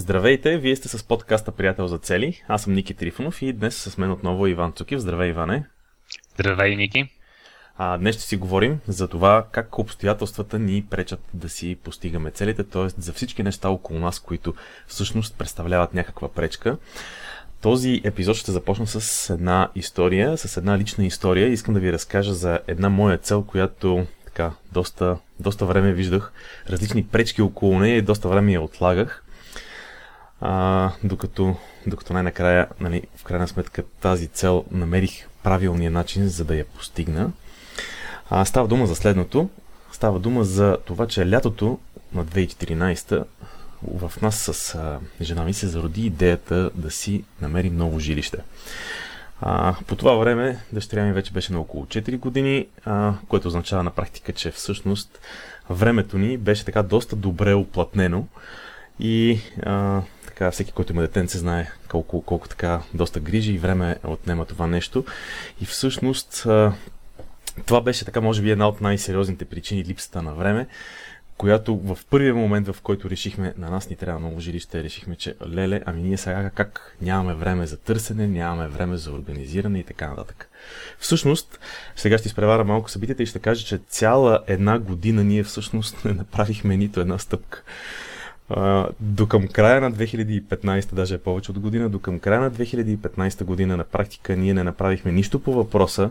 Здравейте, вие сте с подкаста Приятел за цели. Аз съм Ники Трифонов и днес с мен отново Иван Цукив. Здравей, Иване. Здравей, Ники. А, днес ще си говорим за това как обстоятелствата ни пречат да си постигаме целите, т.е. за всички неща около нас, които всъщност представляват някаква пречка. Този епизод ще започна с една история, с една лична история. Искам да ви разкажа за една моя цел, която така доста, доста време виждах различни пречки около нея и доста време я отлагах. А, докато, докато най-накрая, нали, в крайна сметка, тази цел намерих правилния начин, за да я постигна. А, става дума за следното. Става дума за това, че лятото на 2014 в нас с а, жена ми се зароди идеята да си намерим ново жилище. А, по това време дъщеря ми вече беше на около 4 години, а, което означава на практика, че всъщност времето ни беше така доста добре оплътнено и а, така, всеки, който има детенце, знае колко, колко така доста грижи и време отнема това нещо. И всъщност това беше така, може би, една от най-сериозните причини липсата на време, която в първия момент, в който решихме, на нас ни трябва ново жилище, решихме, че леле, ами ние сега как нямаме време за търсене, нямаме време за организиране и така нататък. Всъщност, сега ще изпревара малко събитията и ще кажа, че цяла една година ние всъщност не направихме нито една стъпка. До към края на 2015, даже е повече от година, до към края на 2015 година на практика ние не направихме нищо по въпроса,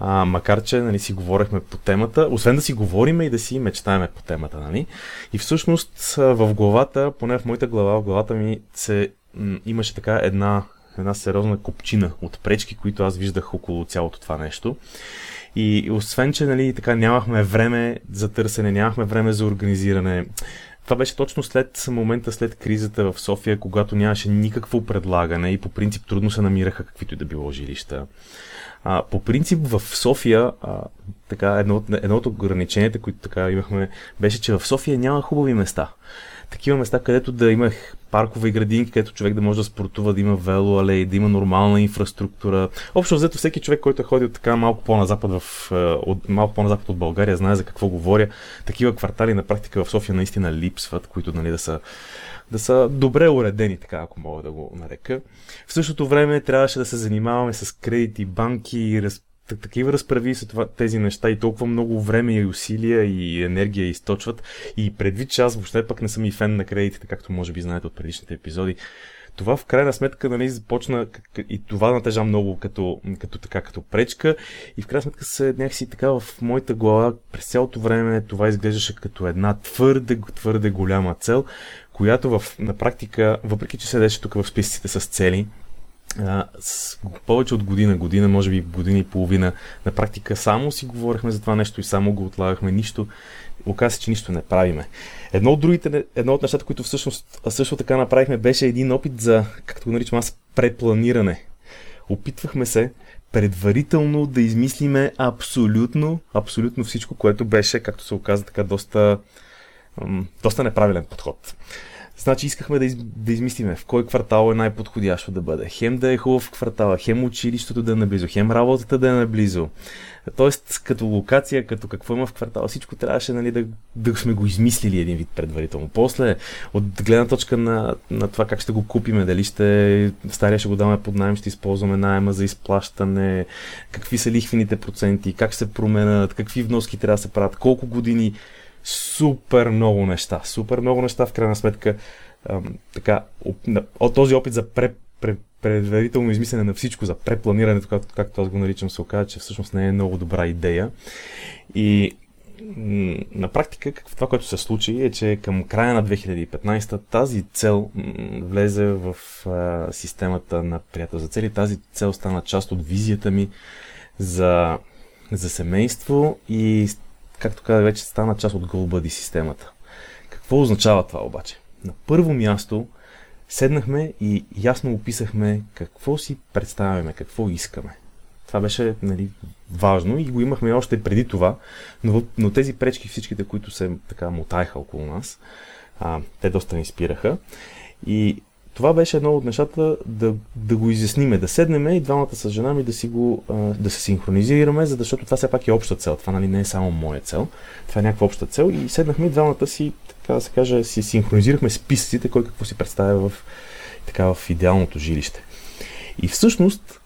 а, макар, че нали, си говорехме по темата, освен да си говориме и да си мечтаеме по темата. Нали? И всъщност в главата, поне в моята глава, в главата ми се имаше така една, една сериозна копчина от пречки, които аз виждах около цялото това нещо. И освен, че нали, така нямахме време за търсене, нямахме време за организиране, това беше точно след момента, след кризата в София, когато нямаше никакво предлагане и по принцип трудно се намираха каквито и да било жилища. А, по принцип в София, а, така, едно, едно от ограниченията, които така имахме, беше, че в София няма хубави места. Такива места, където да имах паркове и градинки, където човек да може да спортува, да има вело алеи, да има нормална инфраструктура. Общо взето всеки човек, който е ходил така малко по назапад в, от, малко по-назапад от България, знае за какво говоря. Такива квартали на практика в София наистина липсват, които нали, да са да са добре уредени, така ако мога да го нарека. В същото време трябваше да се занимаваме с кредити, банки и раз, такива разправи са това, тези неща и толкова много време и усилия и енергия източват. И предвид, че аз въобще пък не съм и фен на кредитите, както може би знаете от предишните епизоди, това в крайна сметка нали, започна и това натежа много като, като, така, като пречка и в крайна сметка се някакси така в моята глава през цялото време това изглеждаше като една твърде, твърде голяма цел, която в, на практика, въпреки че седеше тук в списъците с цели, с повече от година, година, може би година и половина, на практика само си говорихме за това нещо и само го отлагахме. Нищо, оказа се, че нищо не правиме. Едно от другите, едно от нещата, които всъщност също така направихме, беше един опит за, както го наричам аз, препланиране. Опитвахме се предварително да измислиме абсолютно, абсолютно всичко, което беше, както се оказа, така доста, доста неправилен подход. Значи искахме да, из, да измислиме в кой квартал е най-подходящо да бъде. Хем да е хубав в квартала, хем училището да е наблизо, хем работата да е наблизо. Тоест, като локация, като какво има в квартала, всичко трябваше нали, да, да сме го измислили един вид предварително. После, от гледна точка на, на това как ще го купиме, дали ще стария ще го даваме под найем, ще използваме найема за изплащане, какви са лихвените проценти, как се променят, какви вноски трябва да се правят, колко години супер много неща. Супер много неща, в крайна сметка. Ам, така, от този опит за пре, пре, предварително измислене на всичко, за препланирането, както, както аз го наричам, се оказа, че всъщност не е много добра идея. И на практика това, което се случи е, че към края на 2015 тази цел влезе в а, системата на приятел за цели. Тази цел стана част от визията ми за, за семейство и както казах, вече стана част от GoBuddy системата. Какво означава това обаче? На първо място седнахме и ясно описахме какво си представяме, какво искаме. Това беше нали, важно и го имахме още преди това, но, но тези пречки, всичките, които се така мотаеха около нас, а, те доста ни спираха. И това беше едно от нещата да, да го изясниме, да седнем и двамата с жена ми да, си го, да се синхронизираме, защото това все пак е обща цел. Това нали, не е само моя цел. Това е някаква обща цел. И седнахме и двамата си така да се каже, си синхронизирахме списъците, кой какво си представя в, така, в идеалното жилище. И всъщност,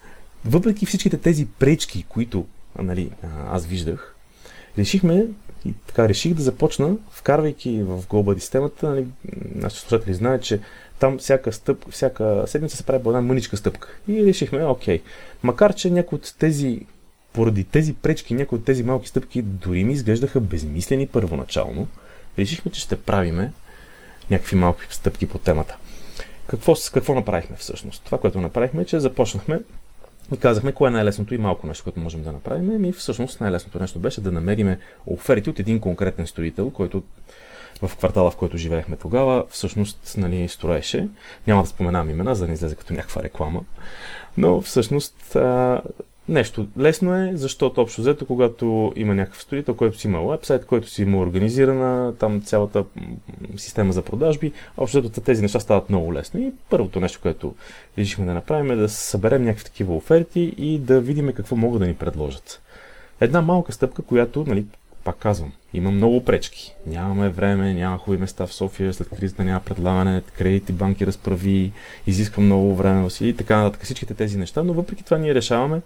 въпреки всичките тези пречки, които нали, аз виждах, решихме и така реших да започна, вкарвайки в Global системата, нали, нашите слушатели знаят, че там всяка, стъп, всяка седмица се прави по една мъничка стъпка. И решихме, окей, макар че някои от тези, поради тези пречки, някои от тези малки стъпки дори ми изглеждаха безмислени първоначално, решихме, че ще правиме някакви малки стъпки по темата. Какво, какво направихме всъщност? Това, което направихме е, че започнахме и казахме, кое е най-лесното и малко нещо, което можем да направим. И всъщност най-лесното нещо беше да намерим оферти от един конкретен строител, който в квартала, в който живеехме тогава, всъщност нали, строеше. Няма да споменавам имена, за да не излезе като някаква реклама. Но всъщност а, нещо лесно е, защото общо взето, когато има някакъв строител, който си има вебсайт, който си има организирана, там цялата система за продажби, общо взето тези неща стават много лесно. И първото нещо, което решихме да направим е да съберем някакви такива оферти и да видим какво могат да ни предложат. Една малка стъпка, която, нали, пак казвам, има много пречки. Нямаме време, няма хубави места в София, след кризата няма предлагане, кредити, банки разправи, изисква много време и така нататък. Всичките тези неща, но въпреки това ние решаваме,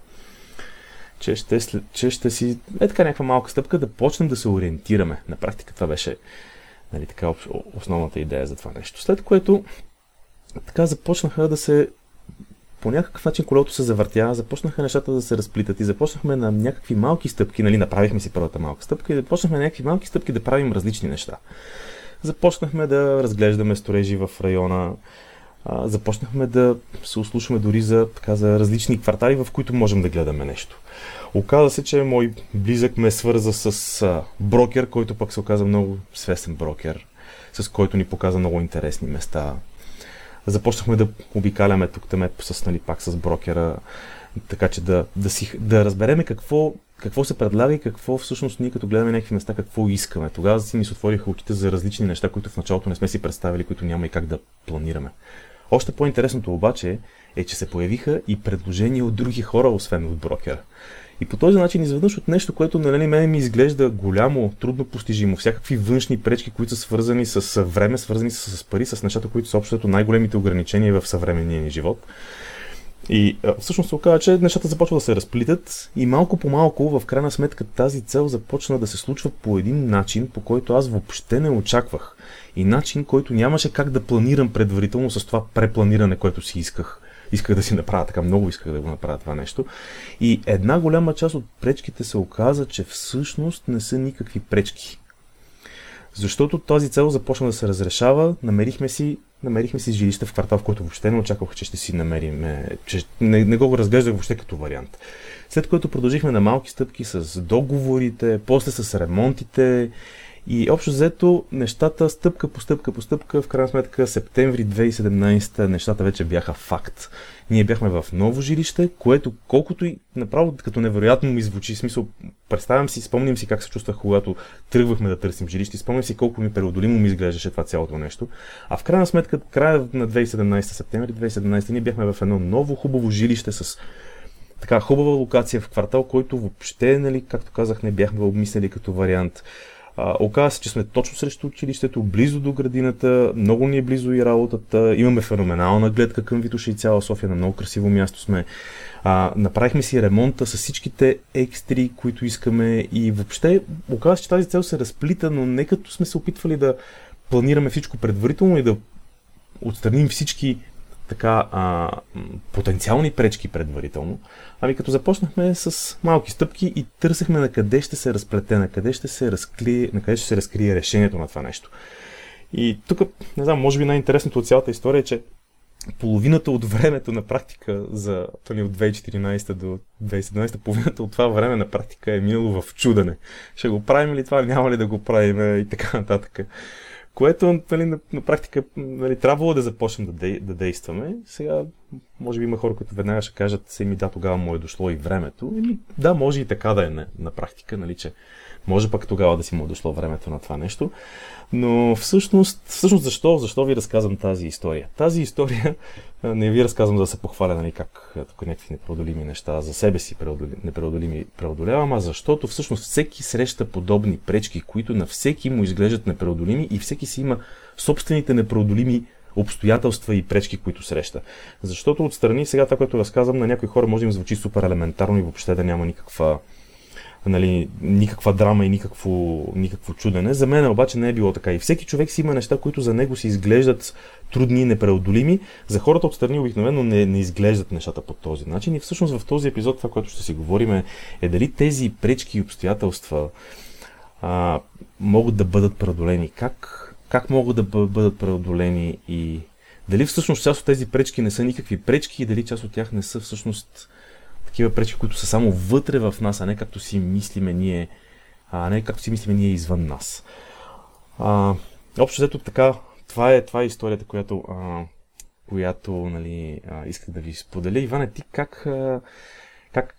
че ще, че ще си е така някаква малка стъпка да почнем да се ориентираме. На практика това беше нали, така, основната идея за това нещо. След което така започнаха да се по някакъв начин колелото се завъртя, започнаха нещата да се разплитат и започнахме на някакви малки стъпки, нали, направихме си първата малка стъпка и започнахме на някакви малки стъпки да правим различни неща. Започнахме да разглеждаме сторежи в района, започнахме да се услушаме дори за, така, за различни квартали, в които можем да гледаме нещо. Оказа се, че мой близък ме свърза с брокер, който пък се оказа много свестен брокер, с който ни показа много интересни места. Започнахме да обикаляме тук там с, нали, пак с брокера, така че да, да, си, да разбереме какво, какво се предлага и какво всъщност ние като гледаме някакви места, какво искаме. Тогава си ни се отвориха очите за различни неща, които в началото не сме си представили, които няма и как да планираме. Още по-интересното обаче е, че се появиха и предложения от други хора, освен от брокера. И по този начин изведнъж от нещо, което нали, мене ми изглежда голямо, трудно постижимо, всякакви външни пречки, които са свързани с време, свързани с пари, с нещата, които са общото най-големите ограничения в съвременния ни живот. И всъщност се оказа, че нещата започват да се разплитат и малко по малко, в крайна сметка, тази цел започна да се случва по един начин, по който аз въобще не очаквах. И начин, който нямаше как да планирам предварително с това препланиране, което си исках исках да си направя така, много исках да го направя това нещо. И една голяма част от пречките се оказа, че всъщност не са никакви пречки. Защото тази цел започна да се разрешава, намерихме си, намерихме си жилище в квартал, в който въобще не очаквах, че ще си намерим, че не, не го разглеждах въобще като вариант. След което продължихме на малки стъпки с договорите, после с ремонтите и общо взето нещата стъпка по стъпка по стъпка, в крайна сметка септември 2017 нещата вече бяха факт. Ние бяхме в ново жилище, което колкото и направо като невероятно ми звучи, смисъл, представям си, спомням си как се чувствах, когато тръгвахме да търсим жилище, спомням си колко ми преодолимо ми изглеждаше това цялото нещо. А в крайна сметка, края на 2017, септември 2017, ние бяхме в едно ново хубаво жилище с така хубава локация в квартал, който въобще, нали, както казах, не бяхме обмислили като вариант. А, оказва се, че сме точно срещу училището, близо до градината, много ни е близо и работата, имаме феноменална гледка към Витоша и цяла София, на много красиво място сме. А, направихме си ремонта с всичките екстри, които искаме и въобще оказва се, че тази цел се разплита, но не като сме се опитвали да планираме всичко предварително и да отстраним всички така а, потенциални пречки предварително, ами като започнахме с малки стъпки и търсехме на къде ще се разплете, на къде ще се разкрие, на къде ще се разкрие решението на това нещо. И тук, не знам, може би най-интересното от цялата история е, че половината от времето на практика за нали, от 2014 до 2017, половината от това време на практика е минало в чудене. Ще го правим ли това, няма ли да го правим и така нататък. Което нали, на, на практика нали, трябвало да започнем да, дей, да действаме. Сега може би има хора, които веднага ще кажат, се ми да, тогава му е дошло и времето. Еми, да, може и така да е на, на практика, нали, че може пък тогава да си му е дошло времето на това нещо. Но всъщност, всъщност защо, защо ви разказвам тази история? Тази история не ви разказвам да се похваля, нали, как тук някакви непреодолими неща за себе си непреодолими преодолявам, а защото всъщност всеки среща подобни пречки, които на всеки му изглеждат непреодолими и всеки си има собствените непреодолими обстоятелства и пречки, които среща. Защото отстрани сега това, което разказвам, на някои хора може да им звучи супер елементарно и въобще да няма никаква, нали, никаква драма и никакво, никакво чудене. За мен обаче не е било така. И всеки човек си има неща, които за него си изглеждат трудни и непреодолими. За хората отстрани обикновено не, не изглеждат нещата по този начин. И всъщност в този епизод това, което ще си говорим е, е дали тези пречки и обстоятелства а, могат да бъдат преодолени. Как, как могат да бъдат преодолени и дали всъщност част от тези пречки не са никакви пречки и дали част от тях не са всъщност такива пречки, които са само вътре в нас, а не както си мислиме ние, а не както си мислиме ние извън нас. А, общо взето така, това е, това е историята, която, а, която нали, а, исках да ви споделя. Иване, ти как, а, как,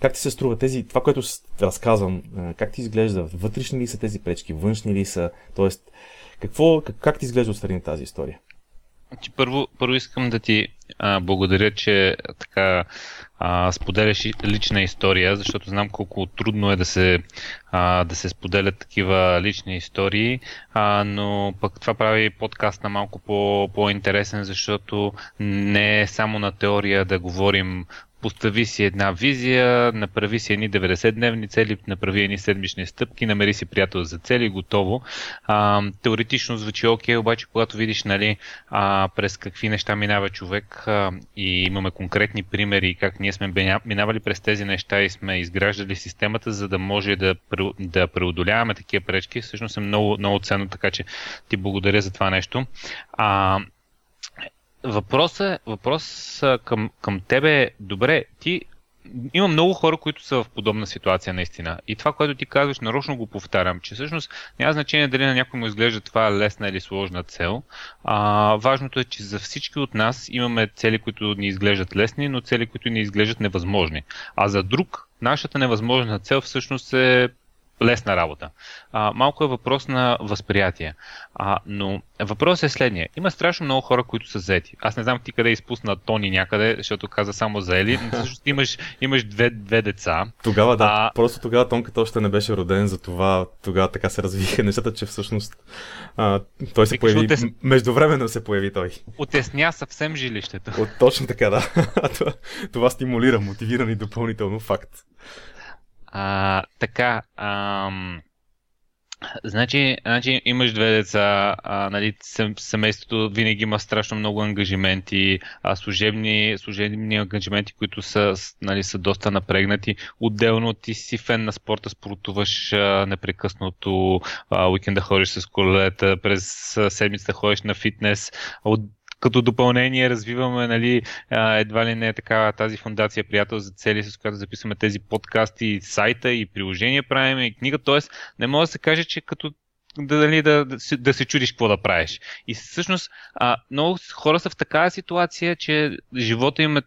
как ти се струва тези, това, което разказвам, как ти изглежда? Вътрешни ли са тези пречки, външни ли са? Тоест, какво, как, как ти изглежда отстрани тази история? Значи, първо, първо искам да ти а, благодаря, че така а, споделяш лична история, защото знам колко трудно е да се, а, да се споделят такива лични истории, а, но пък това прави подкаста малко по, по-интересен, защото не е само на теория да говорим постави си една визия, направи си едни 90-дневни цели, направи едни седмични стъпки, намери си приятел за цели, готово. А, теоретично звучи окей, обаче когато видиш нали, а, през какви неща минава човек а, и имаме конкретни примери как ние сме минавали през тези неща и сме изграждали системата, за да може да, да преодоляваме такива пречки, всъщност е много, много ценно, така че ти благодаря за това нещо. А, Въпросът, е, въпрос към, към тебе е, добре, ти има много хора, които са в подобна ситуация наистина. И това, което ти казваш, нарочно го повтарям, че всъщност няма значение дали на някой му изглежда това лесна или сложна цел. А, важното е, че за всички от нас имаме цели, които ни изглеждат лесни, но цели, които ни изглеждат невъзможни. А за друг, нашата невъзможна цел всъщност е лесна работа. А, малко е въпрос на възприятие. А, но въпросът е следния. Има страшно много хора, които са заети. Аз не знам ти къде изпусна Тони някъде, защото каза само за Ели, но всъщност имаш, имаш две, две деца. Тогава да. А... Просто тогава Тонката още не беше роден, за това тогава така се развиха нещата, че всъщност а, той се появи. Отес... Междувременно се появи той. Отесня съвсем жилището. От, точно така, да. това, това стимулира, мотивиран и допълнително факт. А, така, ам, Значи, значи имаш две деца, а, нали, семейството винаги има страшно много ангажименти, а служебни, служебни ангажименти, които са, нали, са доста напрегнати. Отделно ти си фен на спорта, спортуваш а, непрекъснато, а, уикенда ходиш с колета, през седмицата ходиш на фитнес, от като допълнение развиваме нали, едва ли не така тази фундация Приятел за цели, с която записваме тези подкасти, сайта и приложения правим и книга. Тоест, не може да се каже, че като да, дали, да, да, да се чудиш какво да правиш. И всъщност а, много хора са в такава ситуация, че живота имат,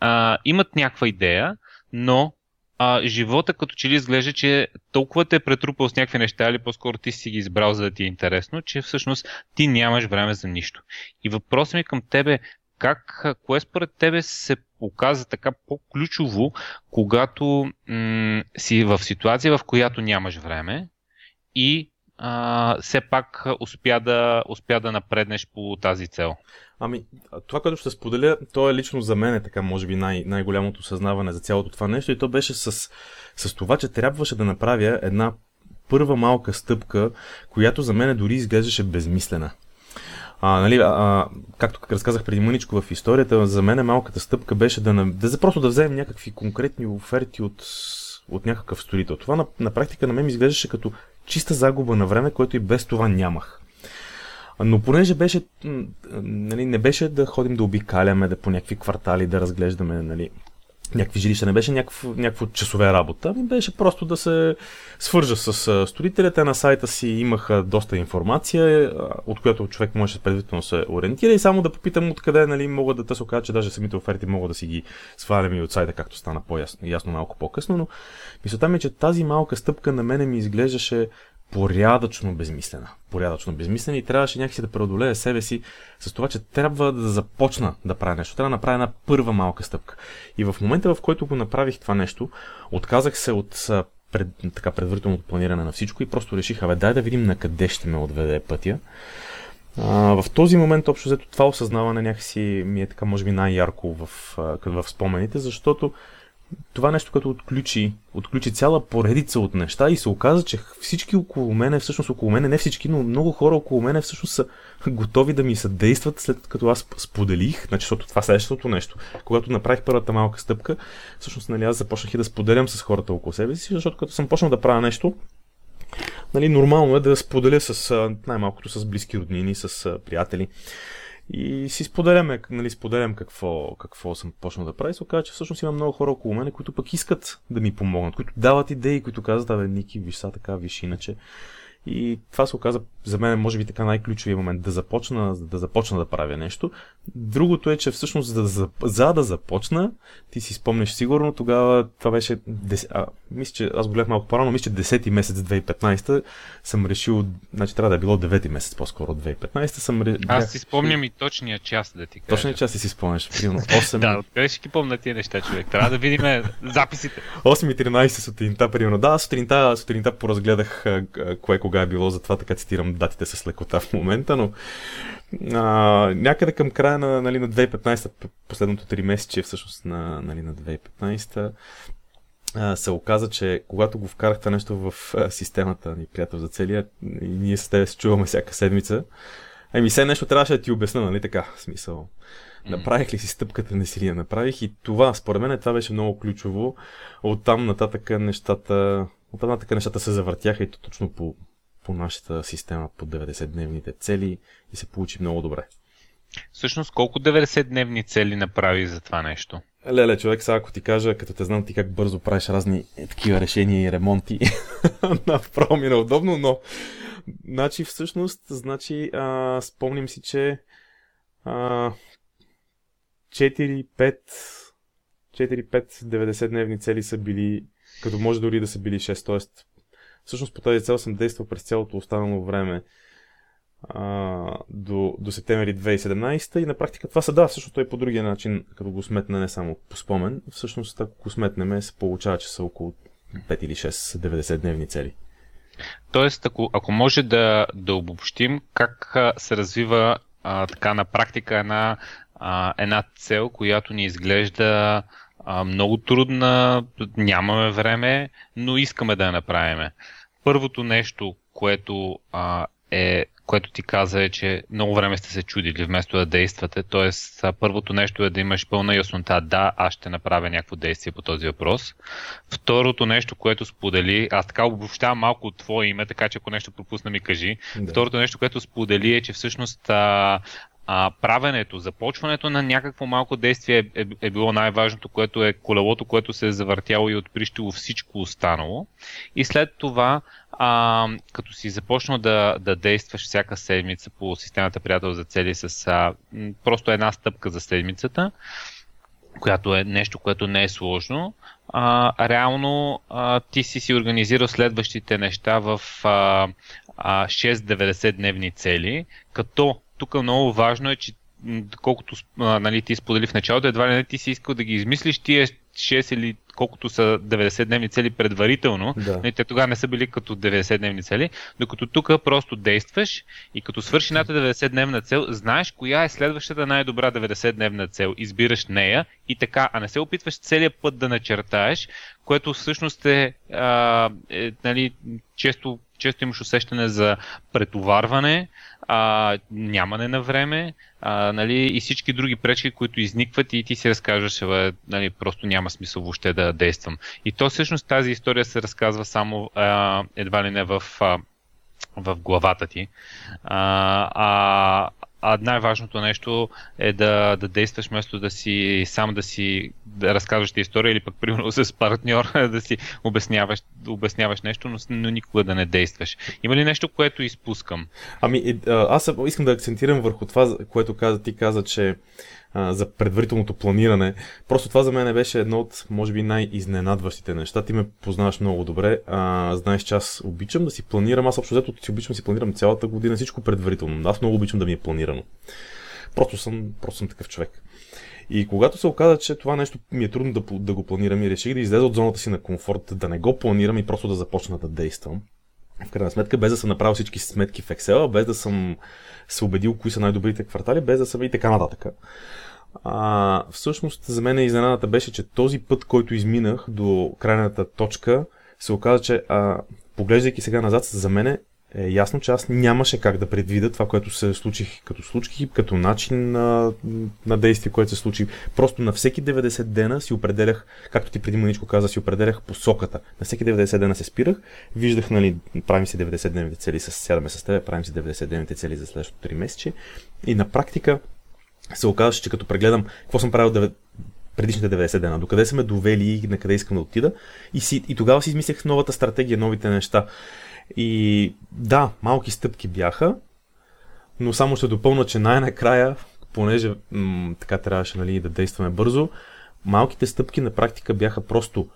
а, имат някаква идея, но а, живота като че ли изглежда, че толкова те е претрупал с някакви неща, или по-скоро ти си ги избрал, за да ти е интересно, че всъщност ти нямаш време за нищо. И въпросът ми към тебе как, кое според тебе се оказа така по-ключово, когато м- си в ситуация, в която нямаш време и а, все пак успя да, успя да напреднеш по тази цел? Ами, това, което ще споделя, то е лично за мен е така, може би, най- най-голямото съзнаване за цялото това нещо и то беше с, с това, че трябваше да направя една първа малка стъпка, която за мен дори изглеждаше безмислена. А, нали, а, както разказах преди мъничко в историята, за мен малката стъпка беше да, да просто да вземем някакви конкретни оферти от, от някакъв строител. Това на, на практика на мен ми изглеждаше като чиста загуба на време, което и без това нямах. Но понеже беше, нали, не беше да ходим да обикаляме, да по някакви квартали да разглеждаме нали, някакви жилища, не беше някакво часове работа, ми беше просто да се свържа с строителите. На сайта си имаха доста информация, от която човек може предварително се ориентира и само да попитам откъде нали, мога да те се окажа, че даже самите оферти мога да си ги свалям и от сайта, както стана по-ясно ясно малко по-късно, но мисълта ми е, че тази малка стъпка на мене ми изглеждаше порядъчно безмислена. Порядъчно безмислена и трябваше някакси да преодолее себе си с това, че трябва да започна да правя нещо. Трябва да направя една първа малка стъпка. И в момента, в който го направих това нещо, отказах се от пред, така, предварителното планиране на всичко и просто реших, абе, дай да видим на къде ще ме отведе пътя. А, в този момент, общо взето, това осъзнаване някакси ми е така, може би, най-ярко в, в спомените, защото това нещо, като отключи, отключи цяла поредица от неща и се оказа, че всички около мене, всъщност около мене, не всички, но много хора около мене всъщност са готови да ми съдействат след като аз споделих, значи, защото това следващото нещо. Когато направих първата малка стъпка, всъщност нали, аз започнах и да споделям с хората около себе си, защото като съм почнал да правя нещо, нали, нормално е да споделя с най-малкото с близки роднини, с приятели. И си споделяме, нали, споделям какво, какво съм почнал да правя и се оказа, че всъщност има много хора около мен, които пък искат да ми помогнат, които дават идеи, които казват, абе, Ники, виж са така, виж иначе. И това се оказа за мен, може би, така най-ключовия момент да започна, да започна да правя нещо. Другото е, че всъщност за, за, за да започна, ти си спомнеш сигурно, тогава това беше, а, мисля, че аз го гледах малко по-рано, мисля, че 10 месец 2015 съм решил, значи трябва да е било 9 месец по-скоро 2015 съм решил... Аз си спомням и точния час да ти кажа. Точния час си спомняш, примерно 8... да, откъде ще ги помня тия неща, човек? Трябва да видим записите. 8.13 сутринта, примерно. Да, сутринта, сутринта поразгледах кое кога е било, затова така цитирам датите с лекота в момента, но а, някъде към края на, нали, на 2015, последното 3 месече, всъщност на, нали, на 2015, а, се оказа, че когато го вкарах това нещо в системата ни, приятел за целия, и ние с теб се чуваме всяка седмица, ами все нещо трябваше да ти обясна, нали така, в смисъл. Направих ли си стъпката, не си ли я направих и това, според мен това беше много ключово. Оттам нататък нещата, оттам нататък нещата се завъртяха и то точно по, по нашата система по 90-дневните цели и се получи много добре. Всъщност, колко 90-дневни цели направи за това нещо? Леле, човек, сега ако ти кажа, като те знам ти как бързо правиш разни е, такива решения и ремонти, направо ми е неудобно, но значи всъщност, значи, а, спомним си, че а, 4-5 4-5 90-дневни цели са били, като може дори да са били 6, т.е. Всъщност по тази цел съм действал през цялото останало време а, до, до септември 2017 и на практика това се да, всъщност той по другия начин, като го сметне не само по спомен, всъщност ако го сметнем се получава, че са около 5 или 6 90-дневни цели. Тоест, ако, ако може да, да обобщим как се развива а, така на практика една, а, една цел, която ни изглежда а, много трудна, нямаме време, но искаме да я направим. Първото нещо, което а, е което ти каза е, че много време сте се чудили вместо да действате. Тоест, първото нещо е да имаш пълна яснота. Да, аз ще направя някакво действие по този въпрос. Второто нещо, което сподели, аз така обобщавам малко от твое име, така че ако нещо пропусна ми кажи. Да. Второто нещо, което сподели е, че всъщност а, а, правенето, започването на някакво малко действие е, е, е било най-важното, което е колелото, което се е завъртяло и отприщило всичко останало. И след това, а, като си започнал да, да действаш всяка седмица по системата Приятел за цели с а, просто една стъпка за седмицата, която е нещо, което не е сложно, а, реално а, ти си си организирал следващите неща в а, а, 6-90 дневни цели, като тук много важно е, че колкото нали, ти сподели в началото, едва ли не ти си искал да ги измислиш тия 6 или колкото са 90-дневни цели предварително, да. нали, те тогава не са били като 90-дневни цели, докато тук просто действаш и като свърши над 90-дневна цел, знаеш коя е следващата най-добра 90-дневна цел, избираш нея и така, а не се опитваш целият път да начертаеш, което всъщност е, а, е нали, често, често имаш усещане за претоварване, а, нямане на време а, нали, и всички други пречки, които изникват и ти си разказваш, бе, нали, просто няма смисъл въобще да действам. И то всъщност тази история се разказва само а, едва ли не в, а, в главата ти. А, а, а най-важното нещо е да, да действаш вместо да си сам да си да разказваш история или пък примерно с партньор да си обясняваш, обясняваш нещо, но, но никога да не действаш. Има ли нещо, което изпускам? Ами, аз искам да акцентирам върху това, което каза, ти каза, че за предварителното планиране. Просто това за мен беше едно от, може би, най-изненадващите неща. Ти ме познаваш много добре. А, знаеш, че аз обичам да си планирам. Аз общо взето си обичам да си планирам цялата година, всичко предварително. Аз много обичам да ми е планирано. Просто съм, просто съм такъв човек. И когато се оказа, че това нещо ми е трудно да, да го планирам и реших да излеза от зоната си на комфорт, да не го планирам и просто да започна да действам. В крайна сметка, без да съм направил всички сметки в Excel, без да съм се убедил кои са най-добрите квартали, без да съм и така нататък. А, всъщност за мен изненадата беше, че този път, който изминах до крайната точка, се оказа, че а, поглеждайки сега назад, за мен е ясно, че аз нямаше как да предвида това, което се случи като случки, като начин на, на действие, което се случи. Просто на всеки 90 дена си определях, както ти преди маничко каза, си определях посоката. На всеки 90 дена се спирах, виждах, нали, правим си 90 дневните цели, с сядаме с теб, правим си 90 дневните цели за следващото 3 месече. И на практика се оказа, че като прегледам какво съм правил предишните 90 дена, докъде са ме довели и на къде искам да отида. И, си, и тогава си измислях новата стратегия, новите неща. И да, малки стъпки бяха, но само ще допълна, че най-накрая, понеже м- така трябваше нали, да действаме бързо, малките стъпки на практика бяха просто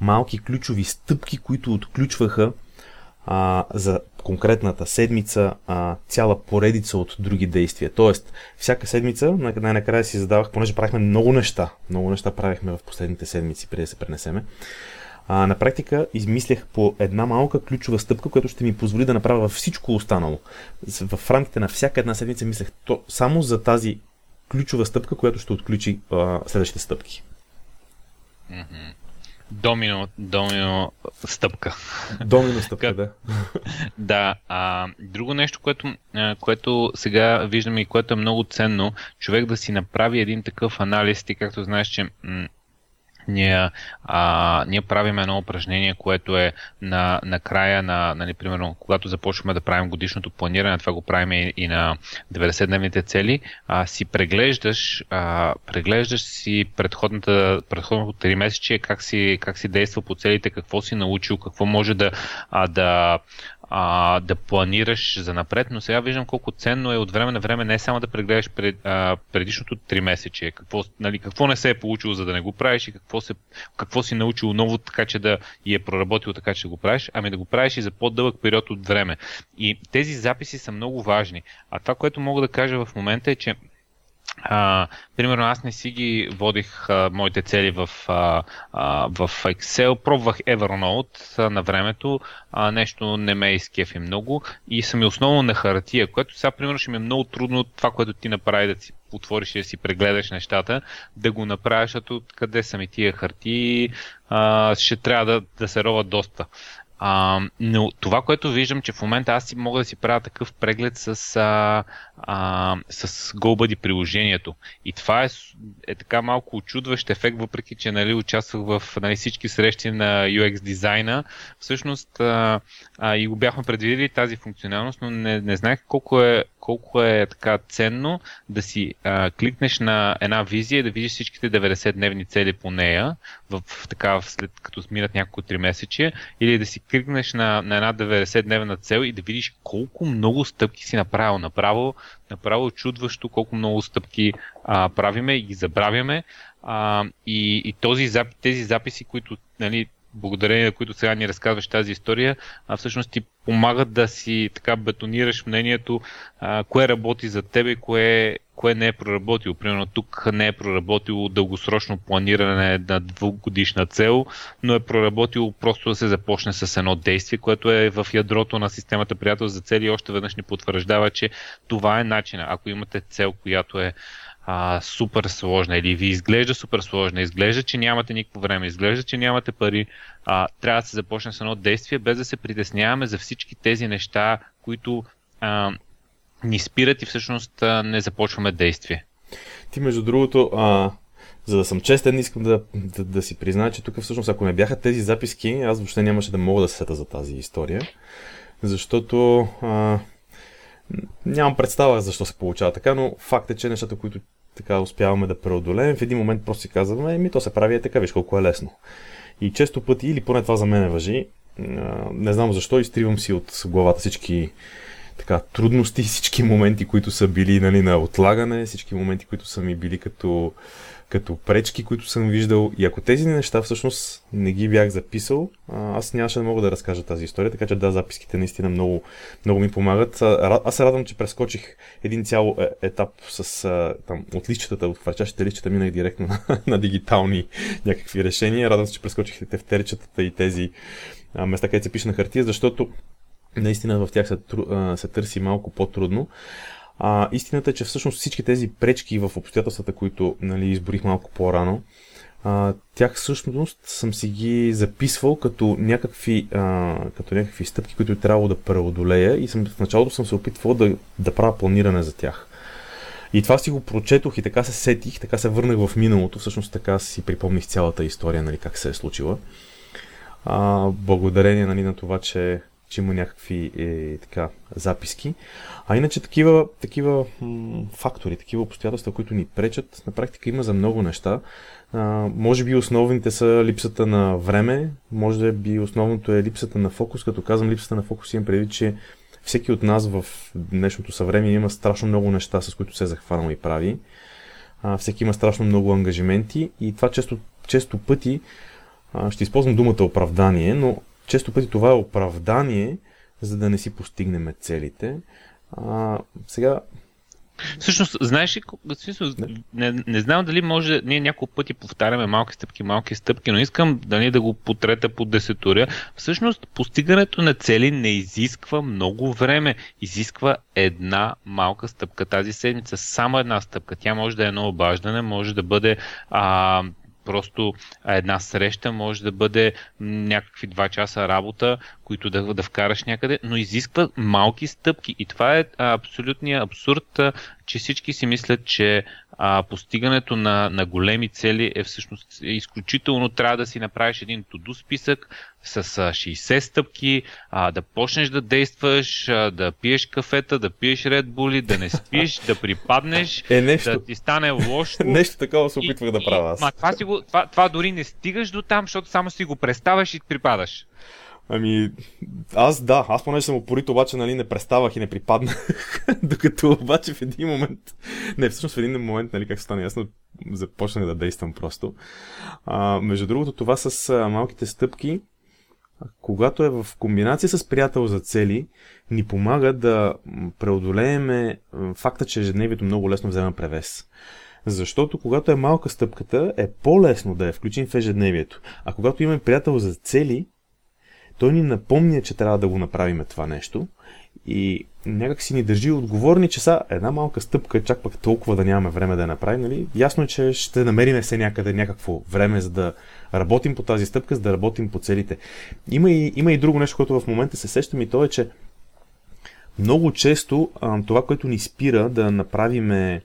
малки ключови стъпки, които отключваха а, за конкретната седмица а, цяла поредица от други действия. Тоест, всяка седмица, най-накрая си задавах, понеже правихме много неща, много неща правихме в последните седмици, преди да се пренесеме. А, на практика измислях по една малка ключова стъпка, която ще ми позволи да направя всичко останало. В рамките на всяка една седмица мислех то, само за тази ключова стъпка, която ще отключи а, следващите стъпки. Mm-hmm. Домино, домино стъпка. Домино стъпка, да. да. А, друго нещо, което, което сега виждаме и което е много ценно, човек да си направи един такъв анализ, ти както знаеш, че ние, а, ние правим едно упражнение, което е на, на края на, нали, примерно, когато започваме да правим годишното планиране, това го правим и, и на 90-дневните цели, а, си преглеждаш, а, преглеждаш си предходната, предходното 3 месече, как си, как си действа по целите, какво си научил, какво може да, а, да а, да планираш за напред, но сега виждам колко ценно е от време на време не само да прегледаш пред, а, предишното 3 месече, какво, нали, какво не се е получило за да не го правиш и какво, се, какво си научил ново така, че да и е проработил така, че да го правиш, ами да го правиш и за по-дълъг период от време. И тези записи са много важни. А това, което мога да кажа в момента е, че а, примерно аз не си ги водих а, моите цели в, а, а, в Excel, пробвах Evernote а, на времето, а, нещо не ме изкефи много. И съм и основно на хартия, което сега примерно ще ми е много трудно това, което ти направи да си отвориш и да си прегледаш нещата, да го направиш, защото къде са ми тия хартии, а, ще трябва да, да се роват доста. А, но това, което виждам, че в момента аз си мога да си правя такъв преглед с, а, а, с GoBuddy приложението. И това е, е така малко очудващ ефект, въпреки че нали, участвах в нали, всички срещи на UX дизайна. Всъщност а, а, и го бяхме предвидели тази функционалност, но не, не знаех колко е, колко е така ценно да си а, кликнеш на една визия и да видиш всичките 90-дневни цели по нея, в, така, след като смират няколко 3 месече, или да си кликнеш на, на една 90-дневна цел и да видиш колко много стъпки си направил. Направо, направо чудващо колко много стъпки а, правиме и ги забравяме. А, и, и този, тези записи, които нали, благодарение на които сега ни разказваш тази история, а всъщност ти помагат да си така бетонираш мнението, а, кое работи за тебе, кое, кое не е проработило. Примерно тук не е проработило дългосрочно планиране на двугодишна цел, но е проработило просто да се започне с едно действие, което е в ядрото на системата приятел за цели и още веднъж ни потвърждава, че това е начина. Ако имате цел, която е а, супер сложна или ви изглежда супер сложна, изглежда, че нямате никакво време, изглежда, че нямате пари, а, трябва да се започне с едно действие, без да се притесняваме за всички тези неща, които а, ни спират и всъщност а, не започваме действие. Ти, между другото, а, за да съм честен, искам да, да, да си призная, че тук всъщност, ако не бяха тези записки, аз въобще нямаше да мога да се сета за тази история. Защото а, Нямам представа защо се получава така, но факт е, че нещата, които така успяваме да преодолеем, в един момент просто си казваме, ми то се прави е така, виж колко е лесно. И често пъти, или поне това за мен въжи, не знам защо, изтривам си от главата всички така, трудности, всички моменти, които са били нали, на отлагане, всички моменти, които са ми били като, като пречки, които съм виждал. И ако тези неща всъщност не ги бях записал, аз нямаше да мога да разкажа тази история, така че да, записките наистина много, много ми помагат. Аз се радвам, че прескочих един цял е, етап с там, от лищата, от хвърчащите лищата, минах директно на, на дигитални някакви решения. Радвам се, че прескочих тефтерчетата и тези места, където се пише на хартия, защото наистина в тях се, се търси малко по-трудно. А, истината е, че всъщност всички тези пречки в обстоятелствата, които нали, изборих малко по-рано, а, тях всъщност съм си ги записвал като някакви, а, като някакви стъпки, които е трябвало да преодолея и съм, в началото съм се опитвал да, да правя планиране за тях. И това си го прочетох и така се сетих, така се върнах в миналото, всъщност така си припомних цялата история, нали, как се е случила. А, благодарение нали, на това, че че има някакви е, така, записки. А иначе такива, такива фактори, такива обстоятелства, които ни пречат, на практика има за много неща. А, може би основните са липсата на време, може би основното е липсата на фокус. Като казвам липсата на фокус, имам предвид, че всеки от нас в днешното съвремие има страшно много неща, с които се е захванал и прави. А, всеки има страшно много ангажименти и това често, често пъти ще използвам думата оправдание, но често пъти това е оправдание, за да не си постигнем целите. А, сега, Всъщност, знаеш ли, не, не, не знам дали може, ние няколко пъти повтаряме малки стъпки, малки стъпки, но искам дали да го потрета по десетуря. Всъщност, постигането на цели не изисква много време, изисква една малка стъпка тази седмица, само една стъпка. Тя може да е едно обаждане, може да бъде а, просто една среща може да бъде някакви два часа работа, които да, да вкараш някъде, но изисква малки стъпки. И това е абсолютният абсурд, че всички си мислят, че а, постигането на, на големи цели е всъщност изключително трябва да си направиш един туду списък с 60 стъпки, а, да почнеш да действаш, а, да пиеш кафета, да пиеш Bull, да не спиш, да припаднеш, е, нещо. да ти стане лошо. нещо такова се опитвах и, да правя аз. ма, това, си го, това, това дори не стигаш до там, защото само си го представяш и припадаш. Ами, аз да, аз понеже съм опорит, обаче нали, не преставах и не припаднах, докато обаче в един момент, не, всъщност в един момент, нали, как стана ясно, започнах да действам просто. А, между другото, това с малките стъпки, когато е в комбинация с приятел за цели, ни помага да преодолееме факта, че ежедневието много лесно взема превес. Защото когато е малка стъпката, е по-лесно да я включим в ежедневието. А когато имаме приятел за цели, той ни напомня, че трябва да го направим това нещо и някак си ни държи отговорни, че са една малка стъпка, чак пък толкова да нямаме време да я направим. Нали? Ясно е, че ще намерим все някъде някакво време, за да работим по тази стъпка, за да работим по целите. Има и, има и друго нещо, което в момента се сещам и то е, че много често това, което ни спира да направиме,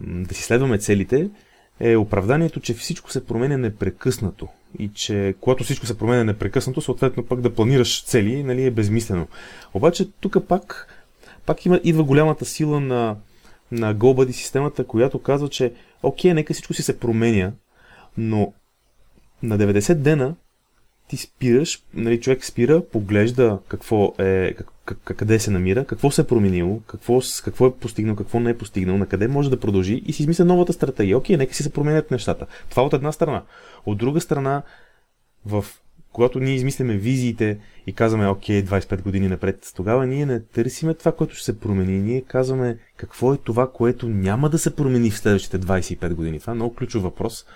да си следваме целите, е оправданието, че всичко се променя непрекъснато и че когато всичко се променя непрекъснато, съответно пък да планираш цели нали, е безмислено. Обаче тук пак, пак има, идва голямата сила на, на GoBuddy системата, която казва, че окей, нека всичко си се променя, но на 90 дена ти спираш, нали, човек спира, поглежда какво е, как, къде се намира, какво се е променило, какво, какво е постигнал, какво не е постигнал, на къде може да продължи и си измисля новата стратегия. Окей, нека си се променят нещата. Това от една страна. От друга страна, в когато ние измисляме визиите и казваме, окей, 25 години напред, тогава ние не търсиме това, което ще се промени. Ние казваме какво е това, което няма да се промени в следващите 25 години. Това е много ключов въпрос,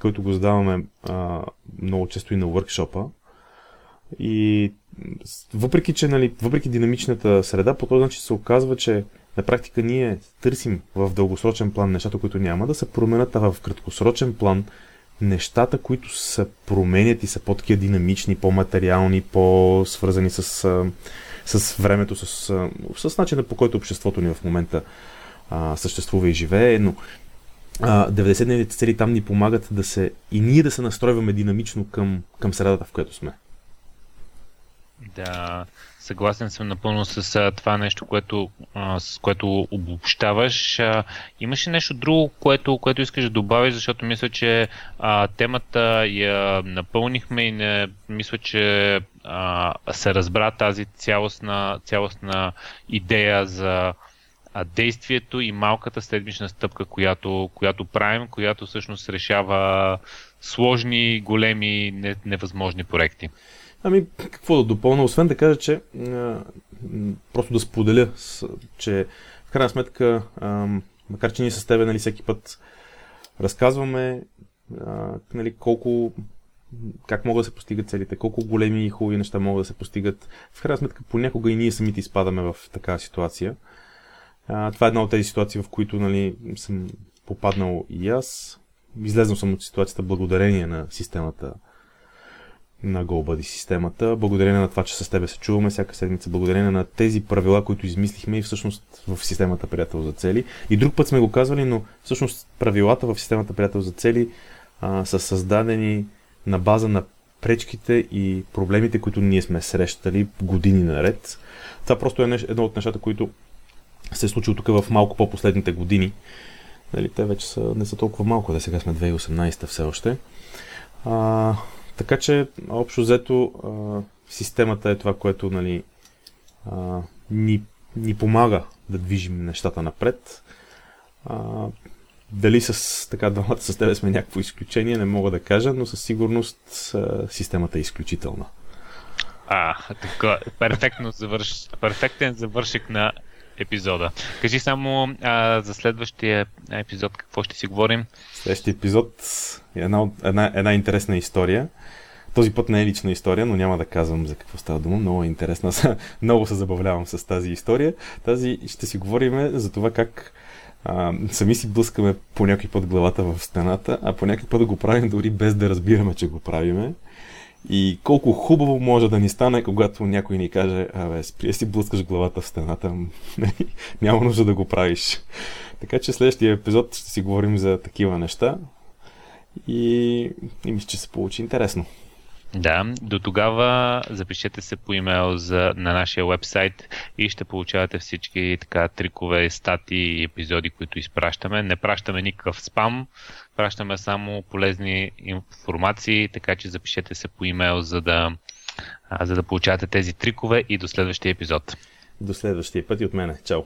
който го задаваме а, много често и на workshop И въпреки, че, нали, въпреки динамичната среда, по този начин се оказва, че на практика ние търсим в дългосрочен план нещата, които няма да се променят, а в краткосрочен план нещата, които се променят и са по-такива динамични, по-материални, по-свързани с, с времето, с, с начина по който обществото ни в момента а, съществува и живее, но 90-дневните цели там ни помагат да се и ние да се настройваме динамично към, към средата, в която сме. Да, съгласен съм напълно с а, това нещо, което, а, с което обобщаваш. А, имаше нещо друго, което, което искаш да добавиш, защото мисля, че а, темата я напълнихме и не мисля, че а, се разбра тази цялостна, цялостна идея за а, действието и малката седмична стъпка, която, която правим, която всъщност решава сложни, големи, невъзможни проекти. Ами, какво да допълня, освен да кажа, че просто да споделя, че в крайна сметка, макар че ние с тебе нали, всеки път разказваме нали, колко как могат да се постигат целите, колко големи и хубави неща могат да се постигат. В крайна сметка, понякога и ние самите изпадаме в такава ситуация. Това е една от тези ситуации, в които нали, съм попаднал и аз. Излезнал съм от ситуацията благодарение на системата на GoBuddy системата, благодарение на това, че с тебе се чуваме всяка седмица, благодарение на тези правила, които измислихме и всъщност в системата Приятел за цели. И друг път сме го казвали, но всъщност правилата в системата Приятел за цели а, са създадени на база на пречките и проблемите, които ние сме срещали години наред. Това просто е едно от нещата, които се е случило тук в малко по-последните години. Нали, те вече са, не са толкова малко, да сега сме 2018 все още. А, така че, общо взето, системата е това, което нали, ни, ни помага да движим нещата напред. Дали с така двамата с тебе сме някакво изключение, не мога да кажа, но със сигурност системата е изключителна. А, така, перфектно завърш, перфектен завършик на епизода. Кажи само а, за следващия епизод какво ще си говорим. Следващия епизод е една, една, една интересна история. Този път не е лична история, но няма да казвам за какво става дума. Много е интересна. Много се забавлявам с тази история. Тази ще си говорим за това как а, сами си блъскаме по някой път главата в стената, а по някой път го правим дори без да разбираме, че го правиме. И колко хубаво може да ни стане, когато някой ни каже, абе, спри си блъскаш главата в стената, няма нужда да го правиш. Така че следващия епизод ще си говорим за такива неща и, и мисля, че се получи интересно. Да, до тогава запишете се по имейл за, на нашия вебсайт и ще получавате всички така трикове, стати и епизоди, които изпращаме. Не пращаме никакъв спам, пращаме само полезни информации, така че запишете се по имейл, за да, за да получавате тези трикове и до следващия епизод. До следващия път и от мене. Чао!